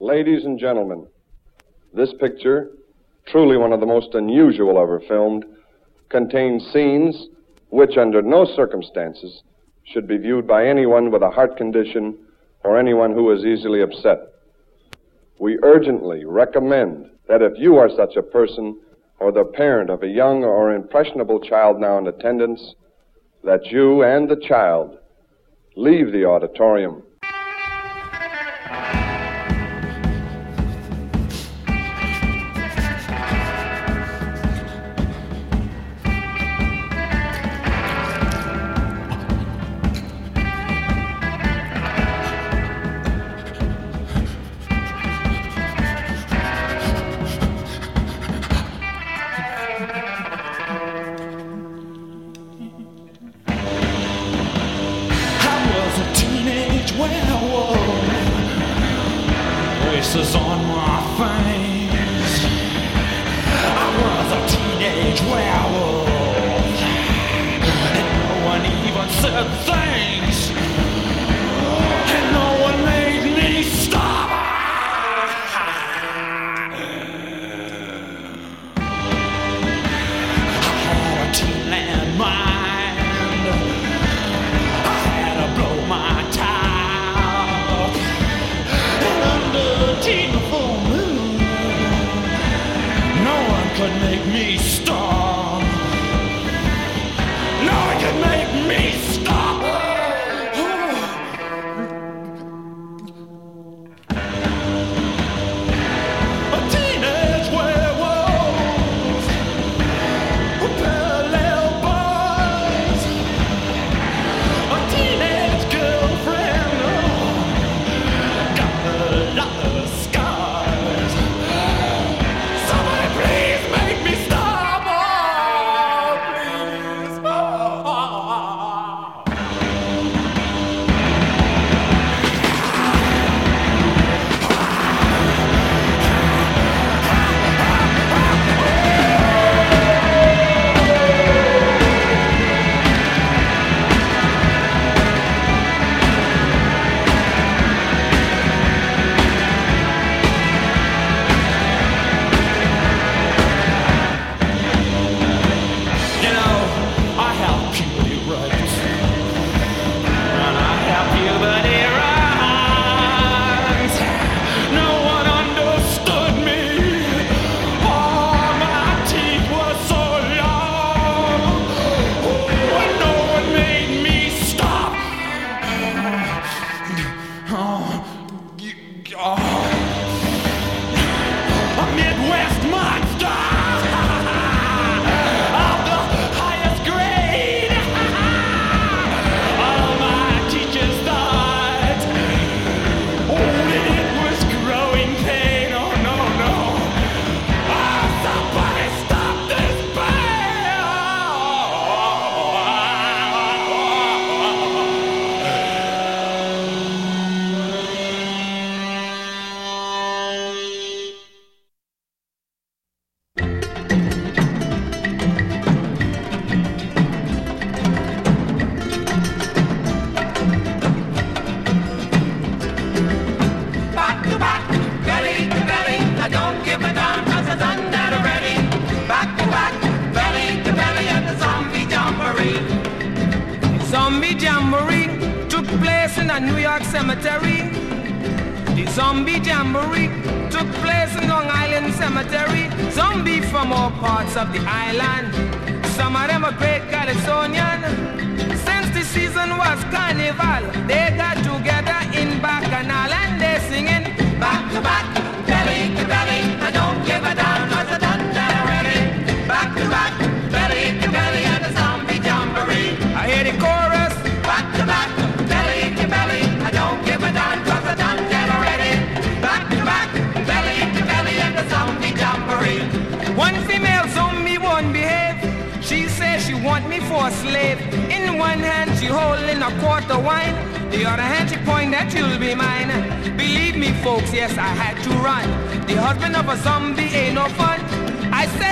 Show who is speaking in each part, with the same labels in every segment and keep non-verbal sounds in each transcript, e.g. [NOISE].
Speaker 1: Ladies and gentlemen, this picture, truly one of the most unusual ever filmed, contains scenes which, under no circumstances, should be viewed by anyone with a heart condition or anyone who is easily upset. We urgently recommend that if you are such a person or the parent of a young or impressionable child now in attendance, that you and the child leave the auditorium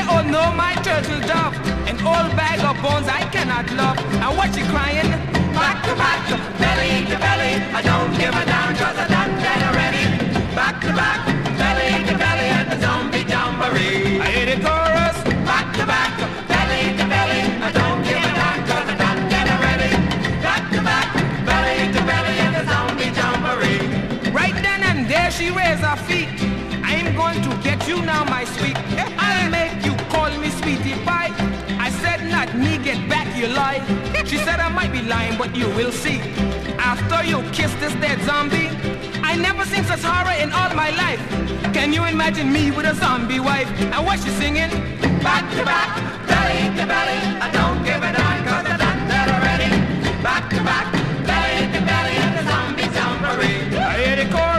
Speaker 2: oh no, my turtle dove, an old bag of bones I cannot love. And what she crying?
Speaker 3: Back to back, belly to belly, I don't give a damn cause I done that already. Back to back, belly to belly at the zombie jamboree. I hear the chorus. Back to back, belly to belly, I don't give a done. Back to back, belly to belly the zombie jamboree. Right then and there she raises her feet. I'm going to get you now, my sweet. I'll make call me sweetie pie. I said not me, get back, you lie. [LAUGHS] She said I might be lying, but you will see. After you kiss this dead zombie, I never seen such horror in all my life. Can you imagine me with a zombie wife? And what she singing? Back to back, belly to belly. I don't give a damn cause I done that already. Back to back, belly to belly, and the zombie jamboree. I hear the chorus.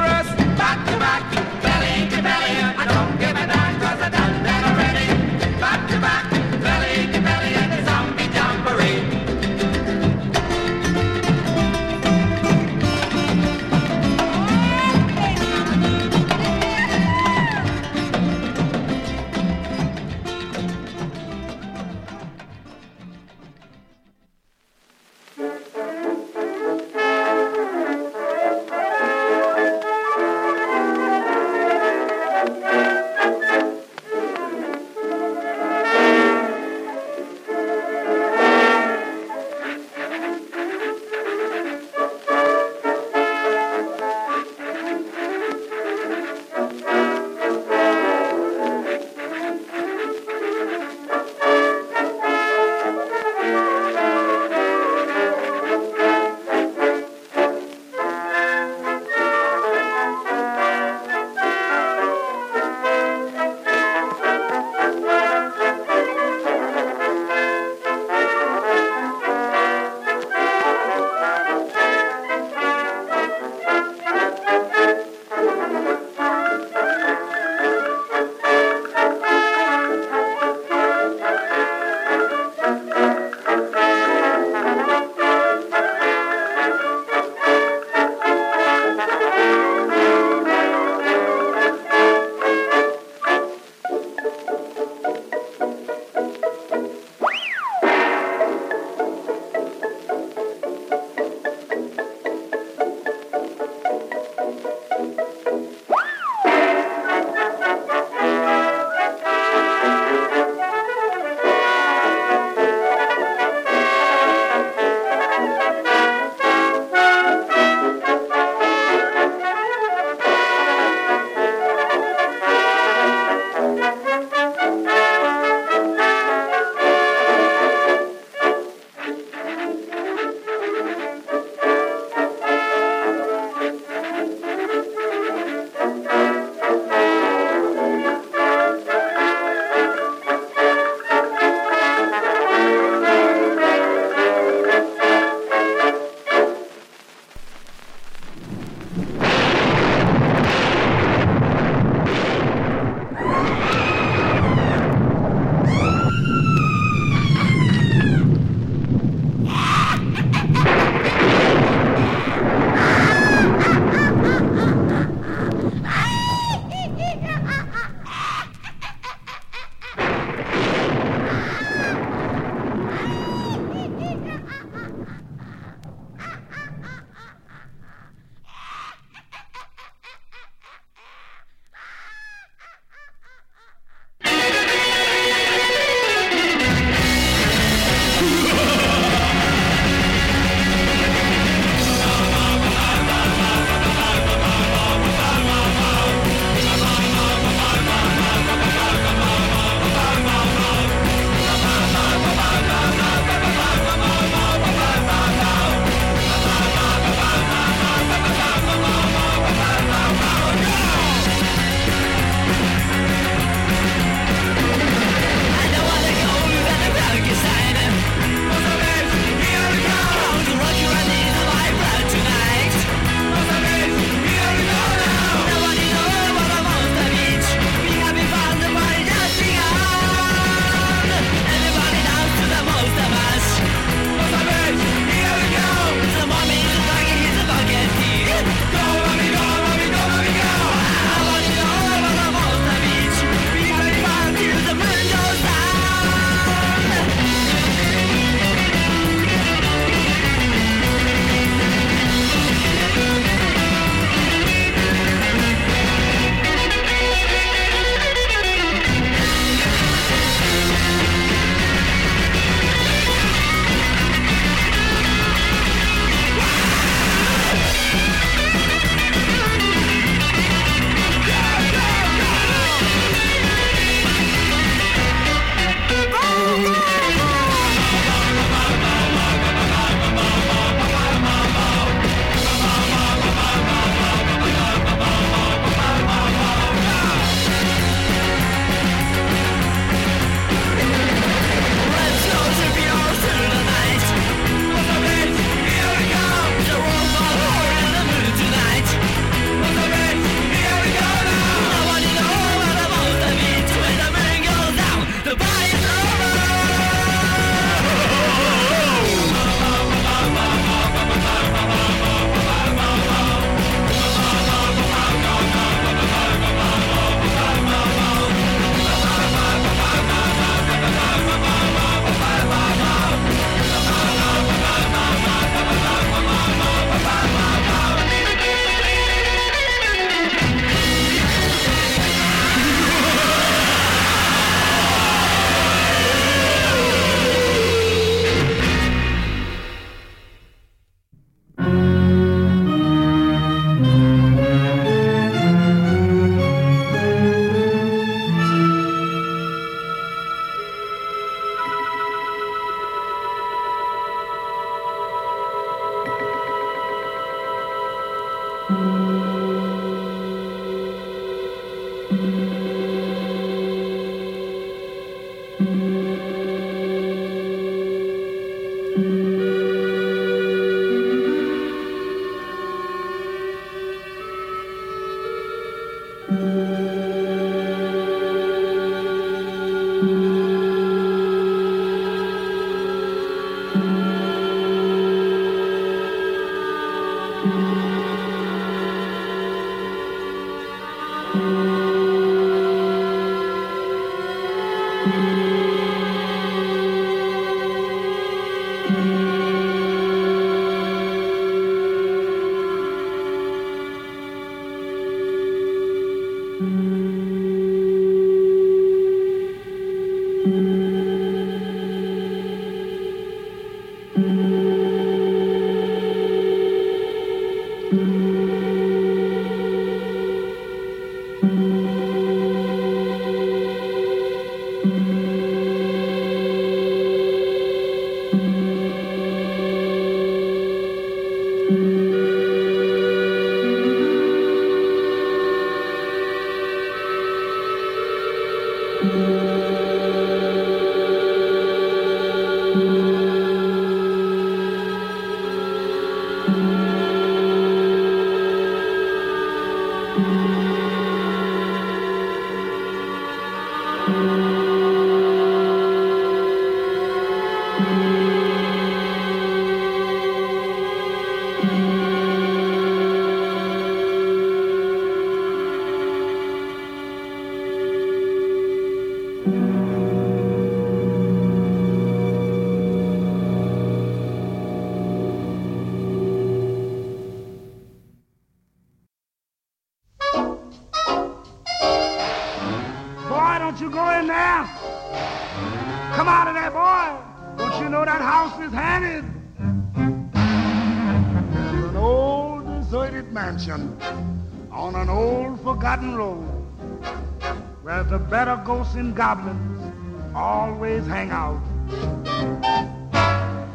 Speaker 3: And
Speaker 4: goblins always hang out.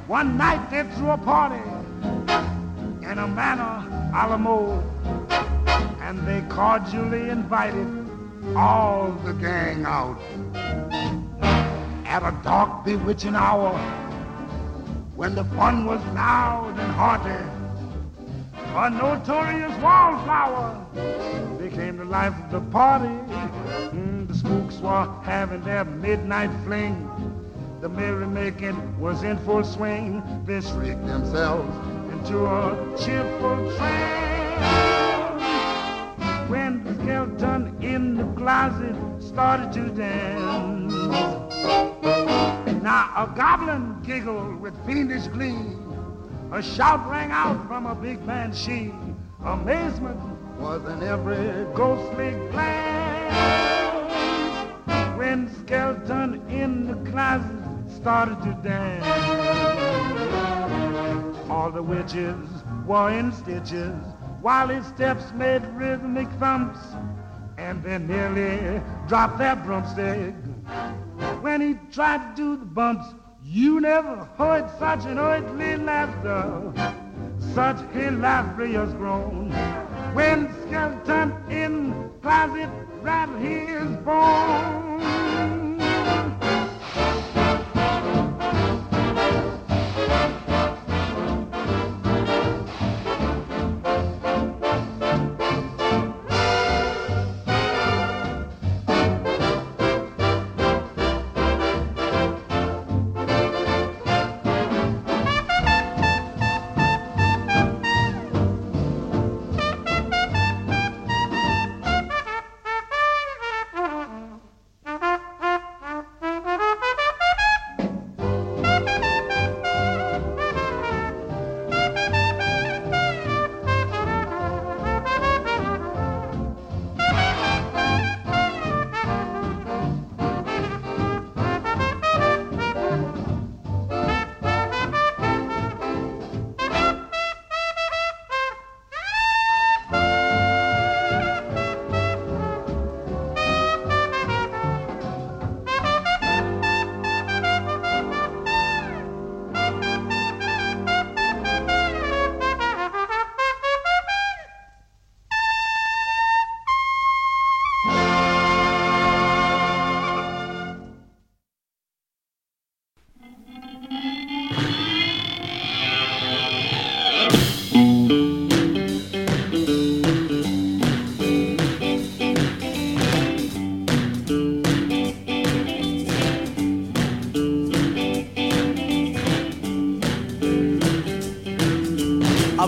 Speaker 4: One night they threw a party in a manor a la mode, and they cordially invited all the gang out. At a dark, bewitching hour, when the fun was loud and hearty, a notorious wallflower became the life of the party. [LAUGHS] Spooks were having their midnight fling. The merrymaking was in full swing. They shrieked themselves into a cheerful trance when the skeleton in the closet started to dance. Now a goblin giggled with fiendish glee. A shout rang out from a big banshee. Amazement was in every ghostly glance when the skeleton in the closet started to dance. All the witches were in stitches while his steps made rhythmic thumps and they nearly dropped their broomstick. When he tried to do the bumps, you never heard such an earthly laughter, such hilarious groan. When skeleton in closet rattled his bones.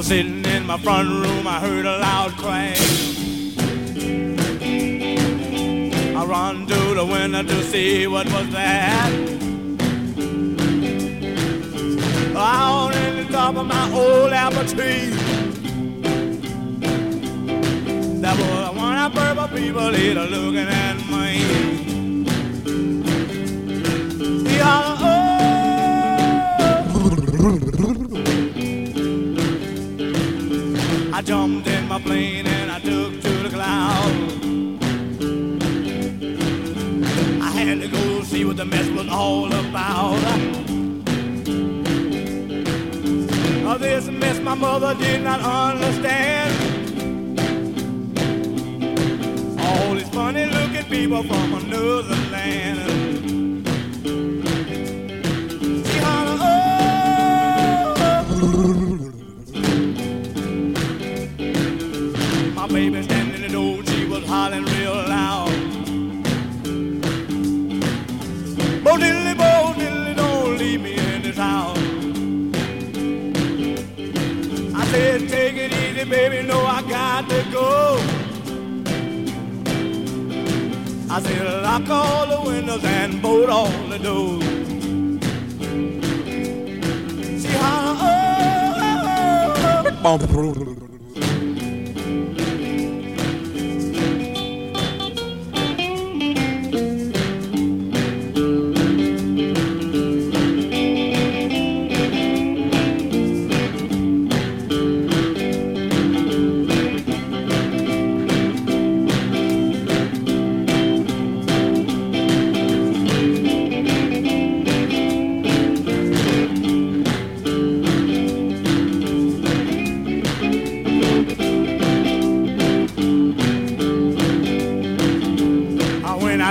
Speaker 5: Was sitting in my front room, I heard a loud crash. I run to the window to see what was that. Out in the top of my old apple tree. That was one of purple people eater looking at me. I jumped in my plane and I took to the clouds. I had to go see what the mess was all about. This mess my mother did not understand. All these funny looking people from another land. Hollering real loud. Bo diddly, bo diddly, don't leave me in this house. I said, take it easy, baby, no, I got to go. I said, lock all the windows and bolt all the doors. She hollered, oh, oh, oh. oh.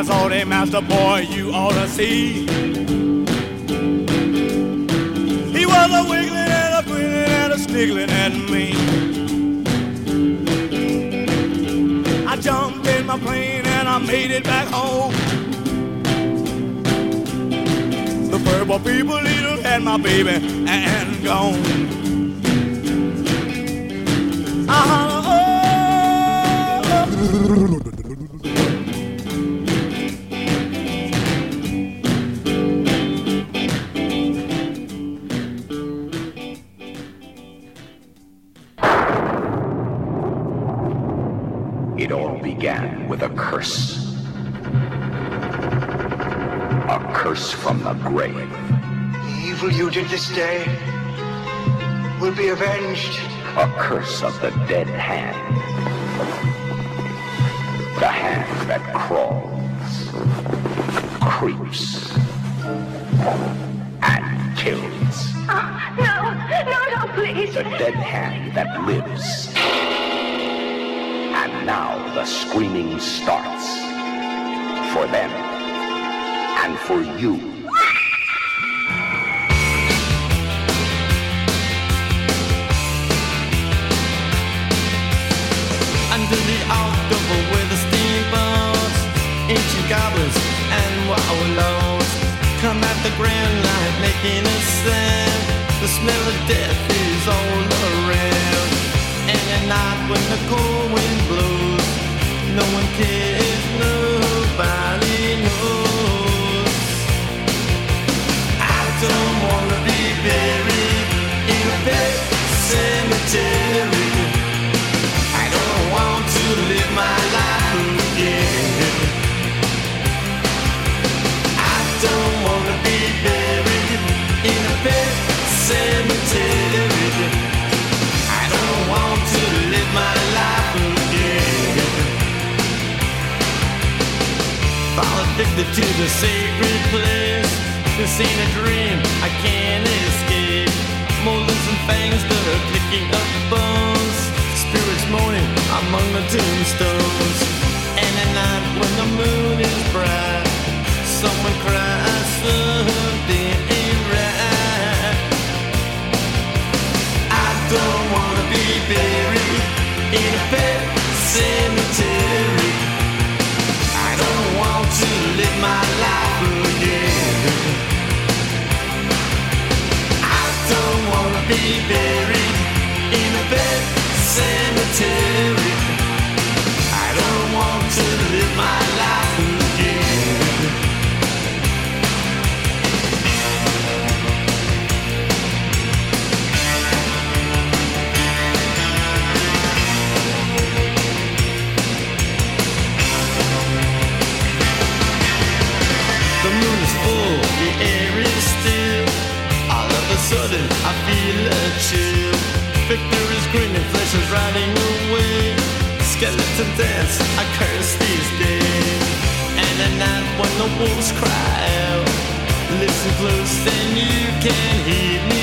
Speaker 5: Uh, all I that master boy, you ought to see. He was a wiggling and a grinning and a sniggling at me. I jumped in my plane and I made it back home. The purple people little had my baby and gone. Uh-huh, oh.
Speaker 6: Day will be avenged.
Speaker 7: A curse of the dead hand. The hand that crawls, creeps, and kills.
Speaker 8: Ah, no, no, no, please.
Speaker 7: The dead hand that lives. And now the screaming starts. For them. And for you.
Speaker 9: The grand light making a sound. The smell of death is all around. And at night when the cold wind blows, no one cares, nobody knows. I don't wanna be buried in a pet cemetery. Addicted to the sacred place. This ain't a dream, I can't escape. Molars and fangs that are picking up bones. Spirits moaning among the tombstones. And at night when the moon is bright, someone cries something ain't right. I don't wanna be buried in a pet cemetery. I don't want to live my life again. I don't want to be buried in a pet cemetery. wolves cry out. Listen close, then you can hear me.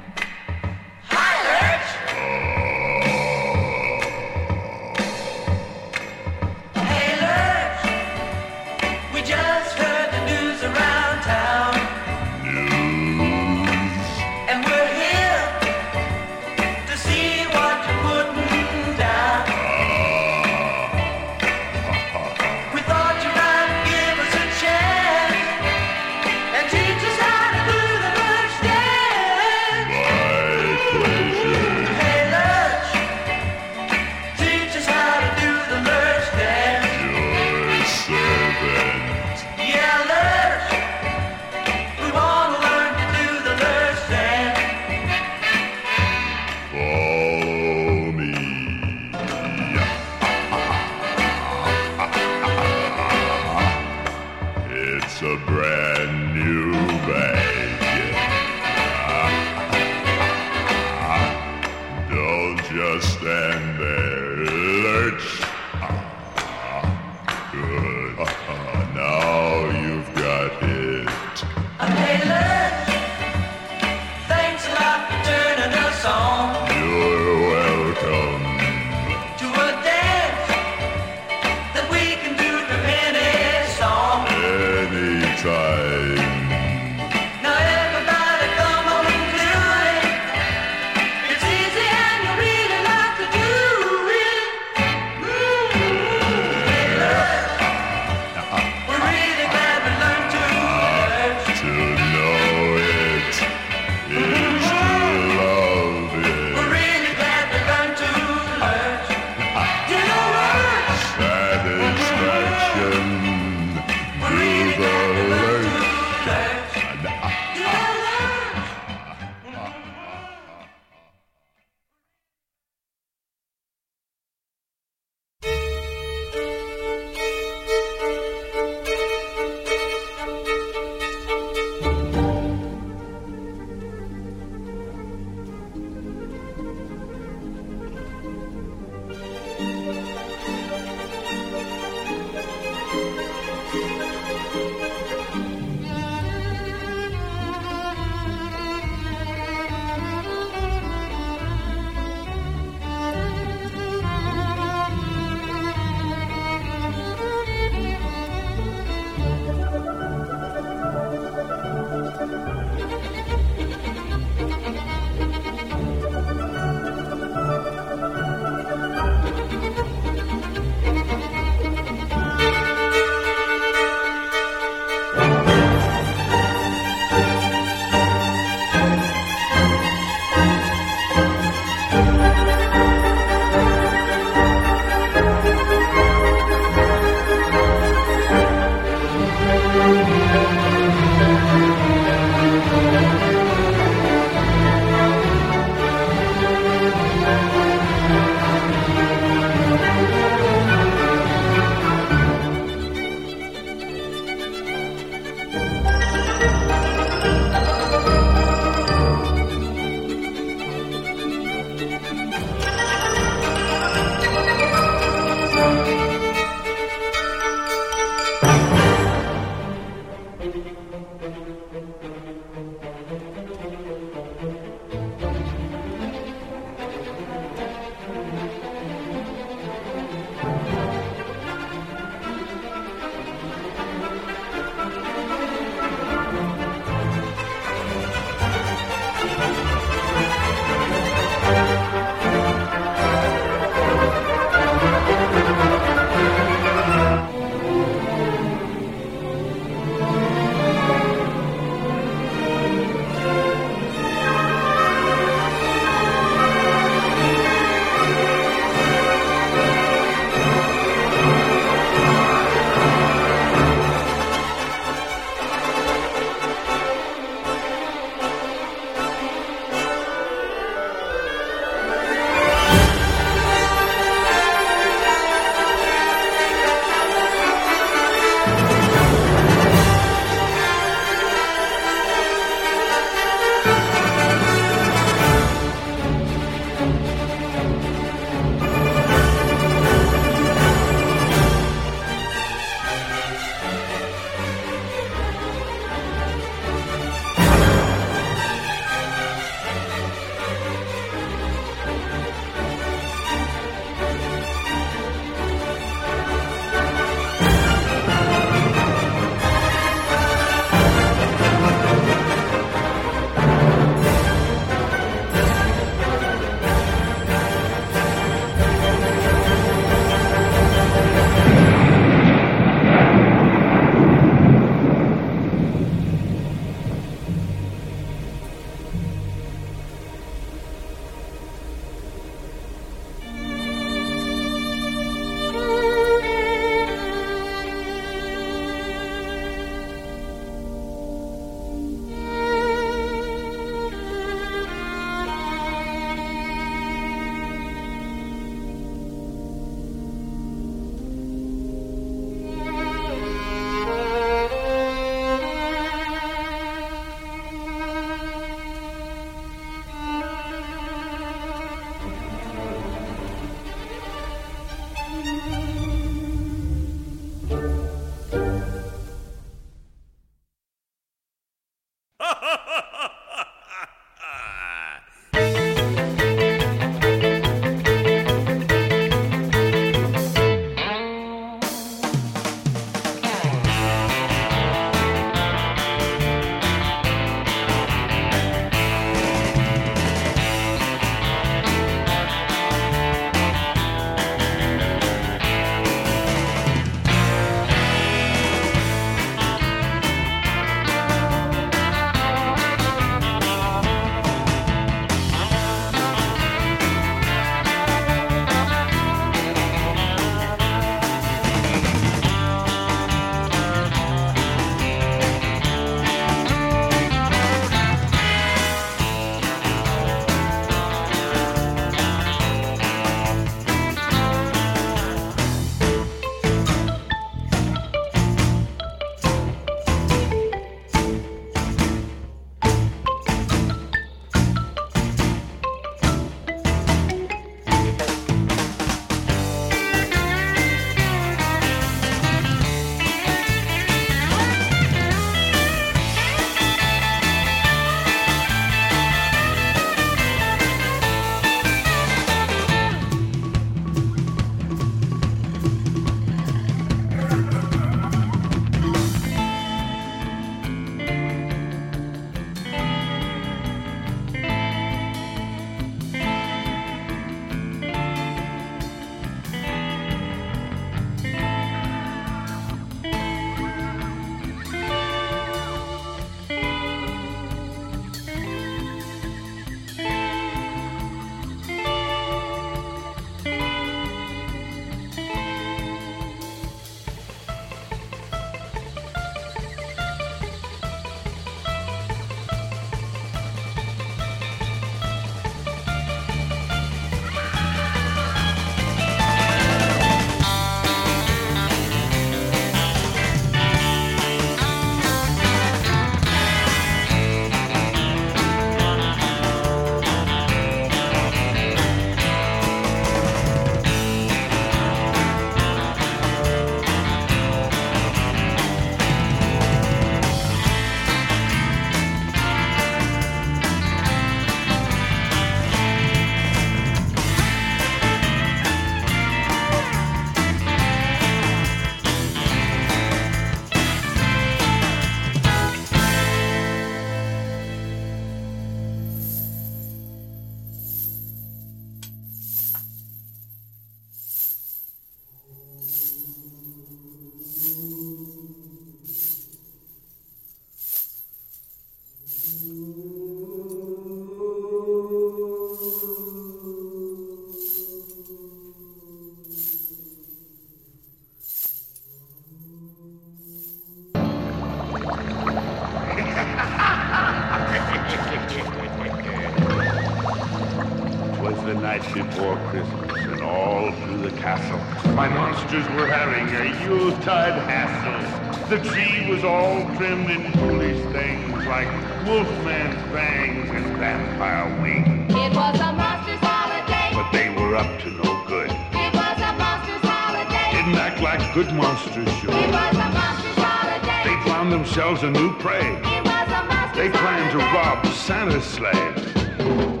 Speaker 10: Before Christmas, and all through the castle, my monsters were having a Yuletide hassle. The tree was all trimmed in foolish things like wolfman's fangs and vampire wings.
Speaker 3: It was a monster's holiday.
Speaker 10: But they were up to no good.
Speaker 3: It was a monster's holiday.
Speaker 10: Didn't act like good monsters should.
Speaker 3: It was a monster's holiday.
Speaker 10: They found themselves a new prey.
Speaker 3: It was a monster's
Speaker 10: They planned to rob Santa's sleigh.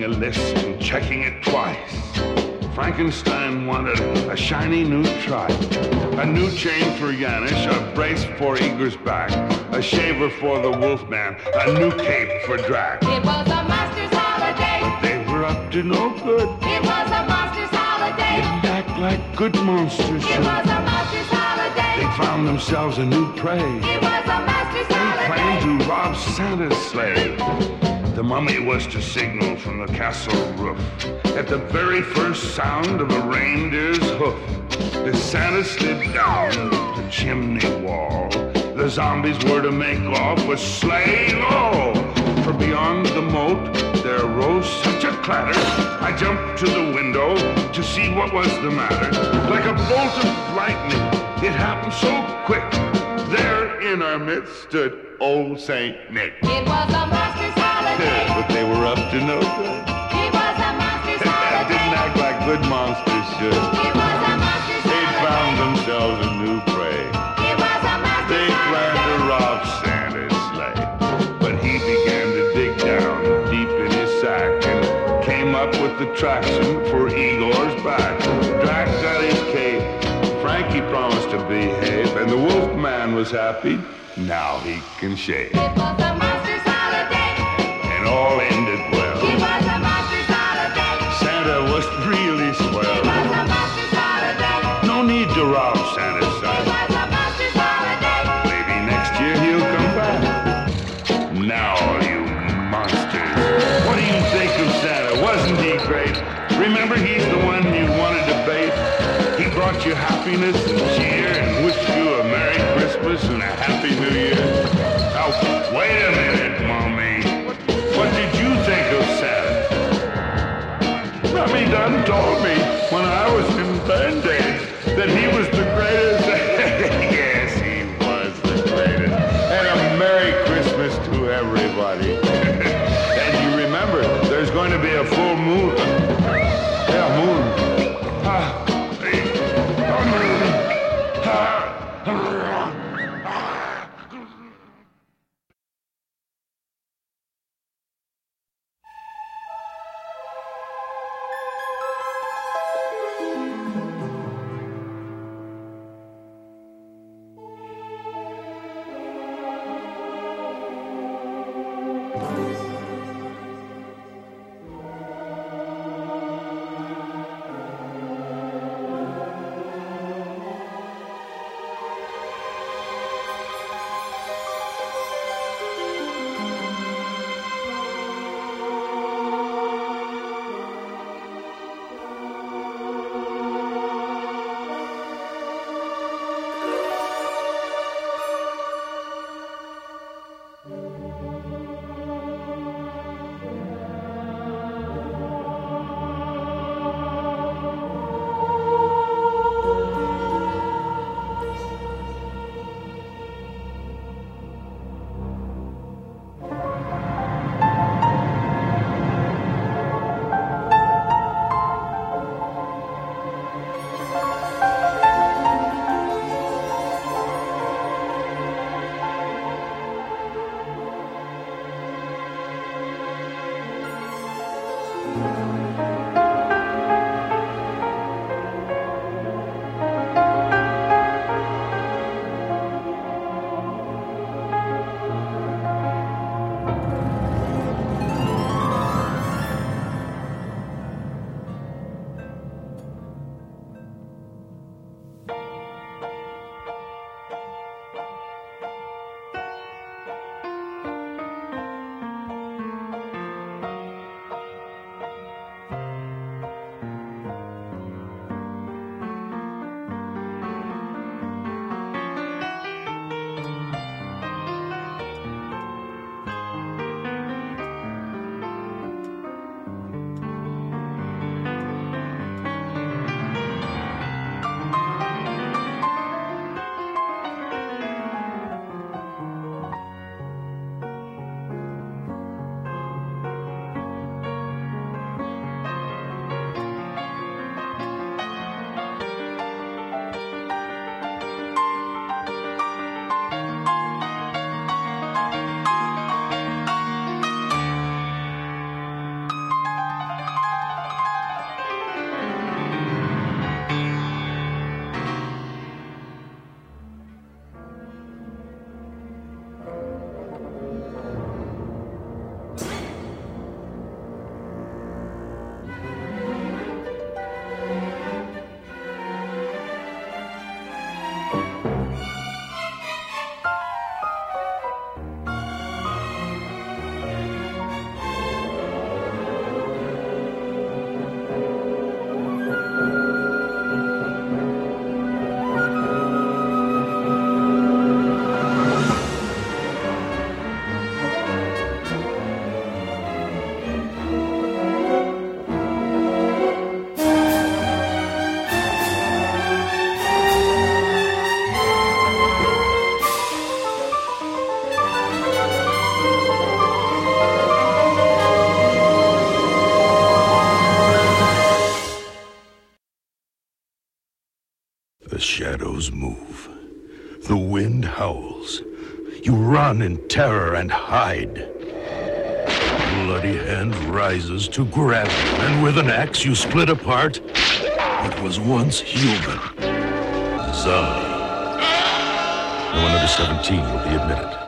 Speaker 10: They making a list and checking it twice. Frankenstein wanted a shiny new trike, a new chain for Yanish, a brace for Igor's back, a shaver for the Wolfman, a new cape for Drac.
Speaker 3: It was a monster's holiday.
Speaker 10: They were up to no good.
Speaker 3: It was a monster's holiday.
Speaker 10: Didn't act like good monsters
Speaker 3: It was a monster's holiday.
Speaker 10: They found themselves a new prey.
Speaker 3: It was a monster's
Speaker 10: They
Speaker 3: holiday.
Speaker 10: planned to rob Santa's sleigh. The mummy was to signal from the castle roof at the very first sound of a reindeer's hoof. The Santa slid down the chimney wall. The zombies were to make off with sleigh low. For beyond the moat there rose such a clatter. I jumped to the window to see what was the matter. Like a bolt of lightning, it happened so quick. There in our midst stood old Saint Nick.
Speaker 3: It was a holiday.
Speaker 10: But they were up to no good.
Speaker 3: It was a monster's
Speaker 10: Didn't act like good monsters should.
Speaker 3: It was a monster's
Speaker 10: They found themselves a new prey.
Speaker 3: It was a
Speaker 10: They planned to rob Santa's sleigh. But he began to dig down deep in his sack and came up with the traction for Igor's back. Drac got his cape. Frankie promised to behave, and the Wolfman was happy. Now he can shave. All ended well.
Speaker 3: was a monster's holiday.
Speaker 10: Santa was really swell.
Speaker 3: was a monster's holiday.
Speaker 10: No need to rob Santa's son.
Speaker 3: was a monster's holiday.
Speaker 10: Maybe next year he'll come back. Now, you monsters. What do you think of Santa? Wasn't he great? Remember, he's the one you wanted to bait. He brought you happiness and cheer and wished you a Merry Christmas and a Happy New Year. Now, wait a minute, Mommy. Done told me when I was in Band-Aids that he was the greatest. [LAUGHS] yes, he was the greatest. And a Merry Christmas to everybody. [LAUGHS] and you remember, there's going to be a full moon. Yeah, moon.
Speaker 11: In terror and hide. Bloody hand rises to grab you, and with an axe you split apart what was once human. Zombie. No one under 17 will be admitted.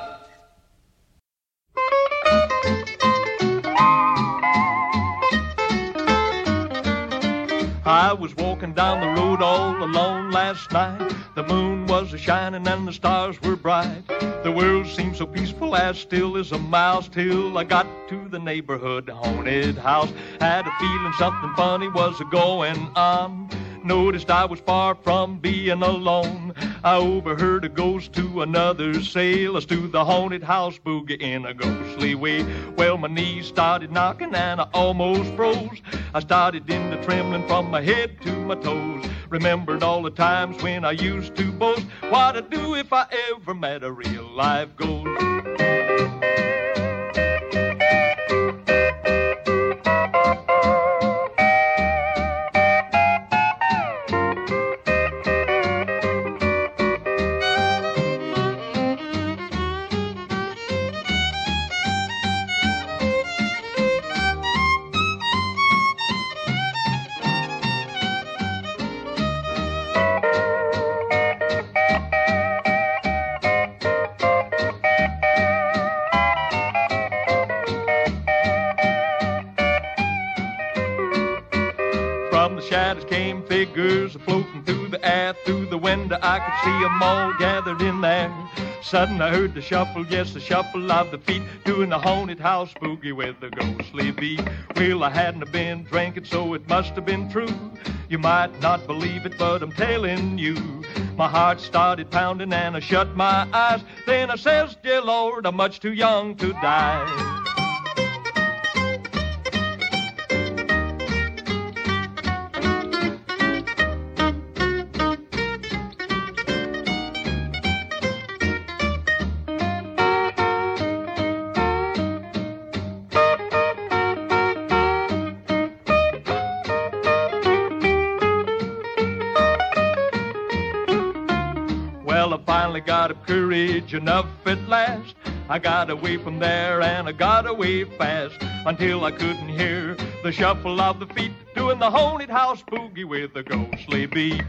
Speaker 12: As still as a mouse, till I got to the neighborhood haunted house. Had a feeling something funny was a going on. Noticed I was far from being alone. I overheard a ghost to another let's do the haunted house boogie in a ghostly way. Well, my knees started knocking and I almost froze. I started into trembling from my head to my toes. Remembered all the times when I used to boast what I'd do if I ever met a real live ghost. Música figures floating through the air. Through the window, I could see 'em all gathered in there. Sudden, I heard the shuffle, yes, the shuffle of the feet, doing the haunted house boogie with the ghostly beat. Well, I hadn't been drinking, so it must have been true. You might not believe it, but I'm telling you. My heart started pounding and I shut my eyes. Then I says, Dear Lord, I'm much too young to die. Enough at last. I got away from there and I got away fast until I couldn't hear the shuffle of the feet doing the haunted house boogie with the ghostly beat.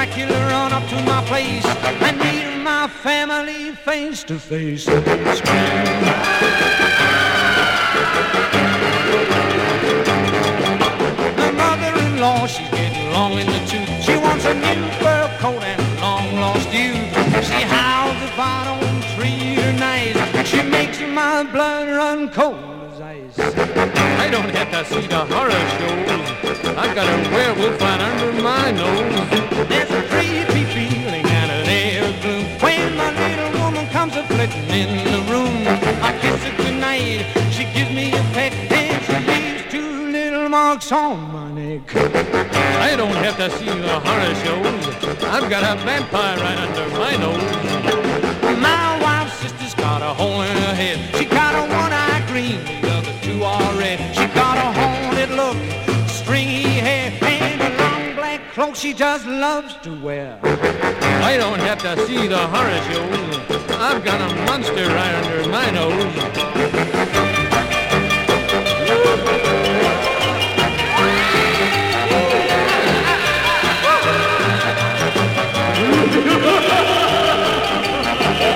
Speaker 13: Dracula run up to my place and meet my family face to face. My mother-in-law, she's getting long in the tooth. She wants a new fur coat and long-lost youth. She howls about on tree tonight. She makes my blood run cold as ice.
Speaker 14: I don't have to see the horror shows. I've got a werewolf right under my nose.
Speaker 13: There's a creepy feeling and an air gloom when my little woman comes a flitting in the room. I kiss her goodnight, she gives me a peck, and she leaves two little marks on my neck.
Speaker 14: I don't have to see the horror shows. I've got a vampire right under my nose.
Speaker 13: My wife's sister's got a hole in her head. She got a one-eye green, the other two are red. She got a haunted look, stringy hair, and a long black cloak she just loves to wear.
Speaker 14: I don't have to see the horror shows. I've got a monster right under my nose.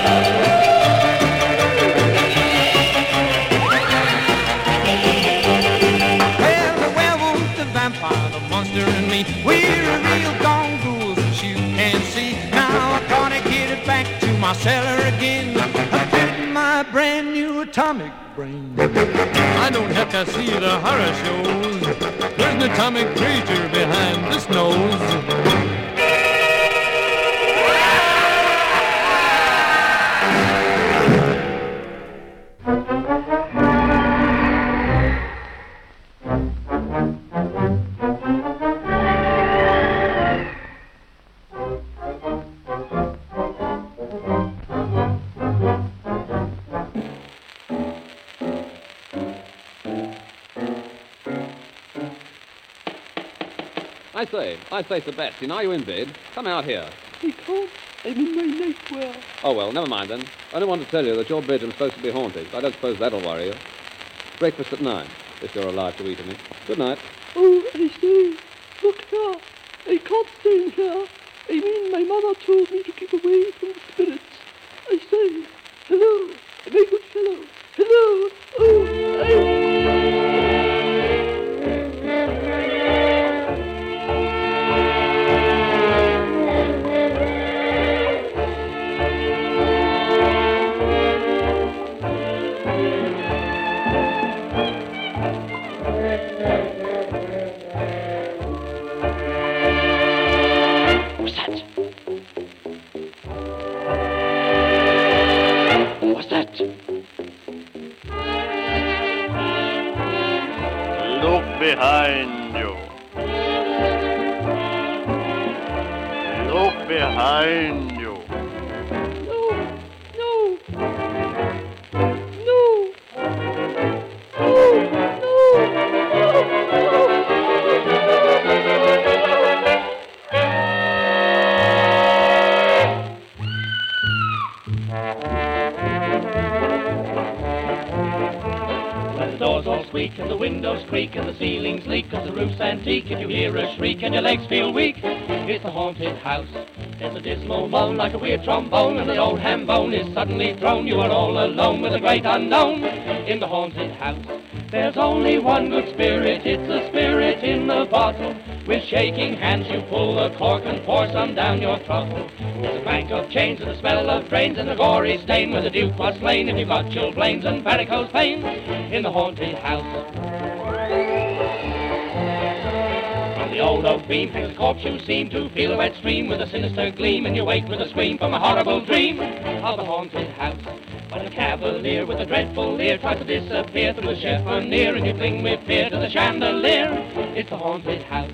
Speaker 13: Well, [LAUGHS] the monster, and me, we're a real gone ghouls that you can't see. Now I gotta get it back to my cellar again. I fit my brand new atomic brain.
Speaker 14: I don't have to see the horror shows. There's an atomic creature behind this nose.
Speaker 15: I say, Sebastian, are you in bed? Come out here.
Speaker 16: I can't. I'm in my nightwear.
Speaker 15: Oh, well, never mind then. I don't want to tell you that your bedroom's supposed to be haunted. I don't suppose that'll worry you. Breakfast at nine, if you're alive to eat any. Good night.
Speaker 16: Oh, I say, look here. I can't stay in here. I mean, my mother told me to keep away from the spirits. I say, hello, my good fellow. Hello. Oh, I...
Speaker 17: What's that?
Speaker 18: Look behind you. Look behind
Speaker 19: windows creak and the ceilings leak cause the roof's antique and you hear a shriek and your legs feel weak, it's a haunted house. There's a dismal moan like a weird trombone and the old ham bone is suddenly thrown. You are all alone with the great unknown in the haunted house. There's only one good spirit, it's a spirit in the bottle. With shaking hands you pull the cork and pour some down your throttle. There's a clank of chains and the smell of drains and a gory stain where the Duke was slain. If you've got chilblains and varicose veins in the haunted house. Beam hangs a corpse you seem to feel a red stream with a sinister gleam, and you wake with a scream from a horrible dream of the haunted house. When a cavalier with a dreadful leer tries to disappear through the chiffonier, and you cling with fear to the chandelier, it's the haunted house.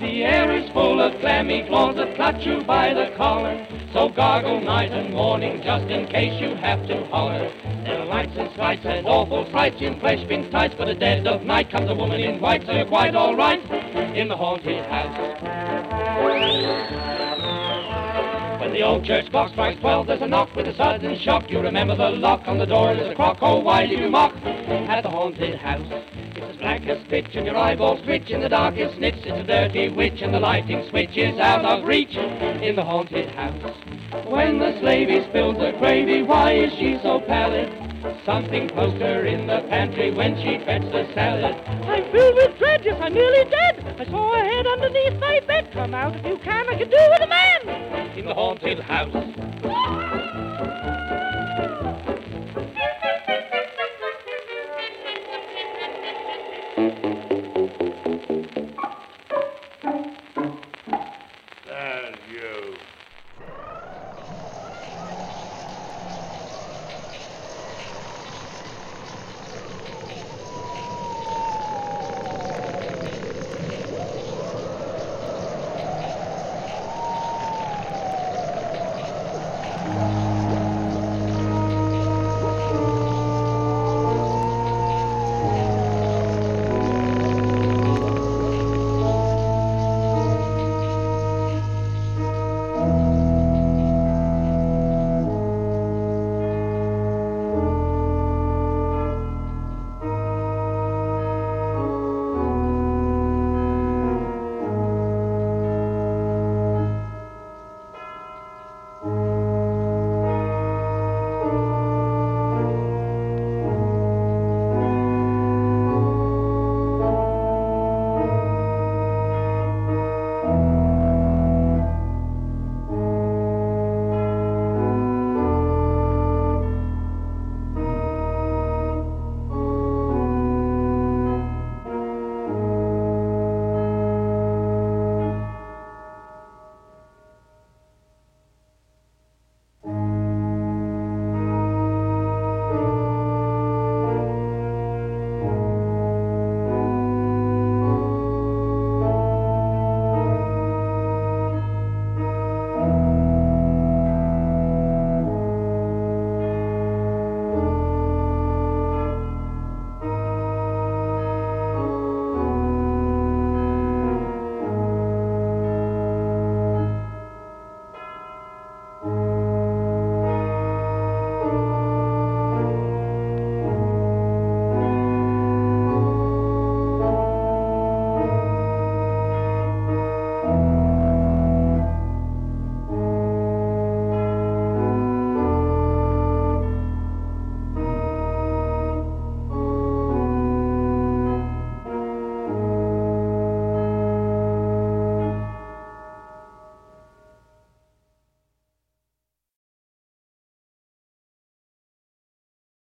Speaker 19: The air is full of clammy claws that clutch you by the collar. So gargle night and morning just in case you have to holler. There are lights and slights and awful frights in flesh pink tights, but at dead of night comes a woman in white, so you're quite all right in the haunted house. When the old church clock strikes twelve, there's a knock with a sudden shock. You remember the lock on the door, there's a crock. Oh, why do you mock at the haunted house? It's as black as pitch, and your eyeballs twitch in the darkest niche. It's a dirty witch, and the lighting switch is out of reach in the haunted house. When the slavey spills the gravy, why is she so pallid? Something poked her in the pantry when she fetched the salad.
Speaker 20: I'm filled with dread, yes, I'm nearly dead. I saw a head underneath my bed. Come out if you can, I can do with a man.
Speaker 19: in the haunted house.